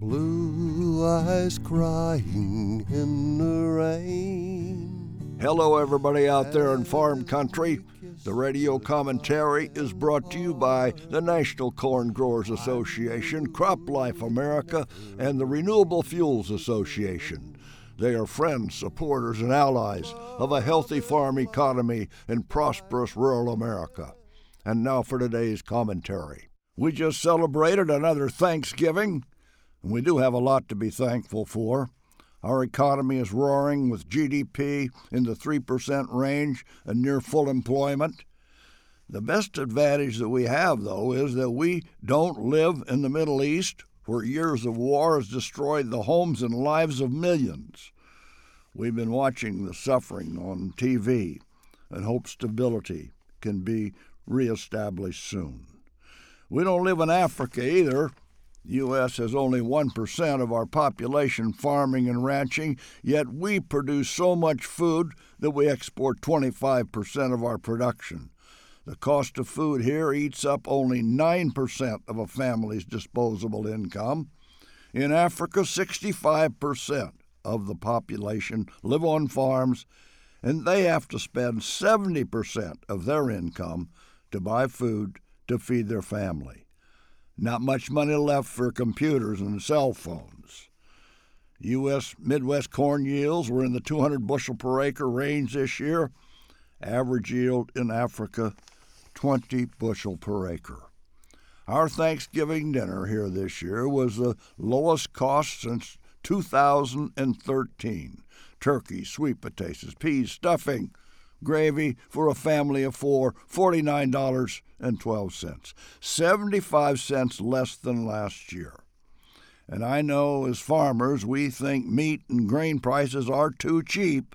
Blue eyes crying in the rain. Hello, everybody out there in farm country. The radio commentary is brought to you by the National Corn Growers Association, Crop Life America, and the Renewable Fuels Association. They are friends, supporters, and allies of a healthy farm economy in prosperous rural America. And now for today's commentary. We just celebrated another Thanksgiving, and we do have a lot to be thankful for. Our economy is roaring with GDP in the 3% range and near full employment. The best advantage that we have, though, is that we don't live in the Middle East where years of war has destroyed the homes and lives of millions. We've been watching the suffering on TV and hope stability can be reestablished soon. We don't live in Africa either. The U.S. has only 1% of our population farming and ranching, yet we produce so much food that we export 25% of our production. The cost of food here eats up only 9% of a family's disposable income. In Africa, 65% of the population live on farms, and they have to spend 70% of their income to buy food to feed their family. Not much money left for computers and cell phones. U.S. Midwest corn yields were in the 200 bushel per acre range this year. Average yield in Africa, 20 bushel per acre. Our Thanksgiving dinner here this year was the lowest cost since 2013. Turkey, sweet potatoes, peas, stuffing, gravy for a family of four, $49.12, 75 cents less than last year. And I know as farmers we think meat and grain prices are too cheap,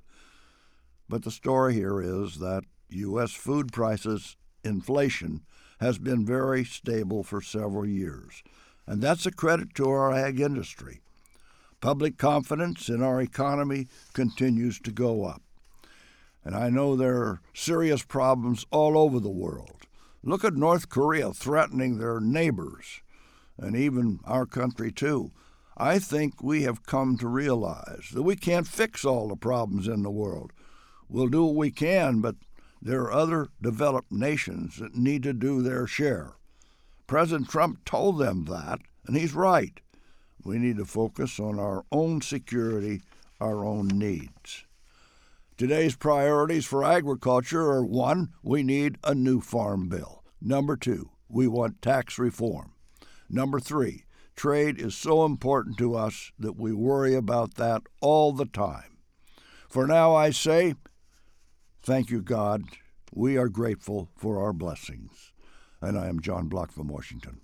but the story here is that U.S. food prices inflation has been very stable for several years, and that's a credit to our ag industry. Public confidence in our economy continues to go up. And I know there are serious problems all over the world. Look at North Korea threatening their neighbors, and even our country, too. I think we have come to realize that we can't fix all the problems in the world. We'll do what we can, but there are other developed nations that need to do their share. President Trump told them that, and he's right. We need to focus on our own security, our own needs. Today's priorities for agriculture are one, we need a new farm bill. Number two, we want tax reform. Number three, trade is so important to us that we worry about that all the time. For now, I say, thank you, God. We are grateful for our blessings. And I am John Block from Washington.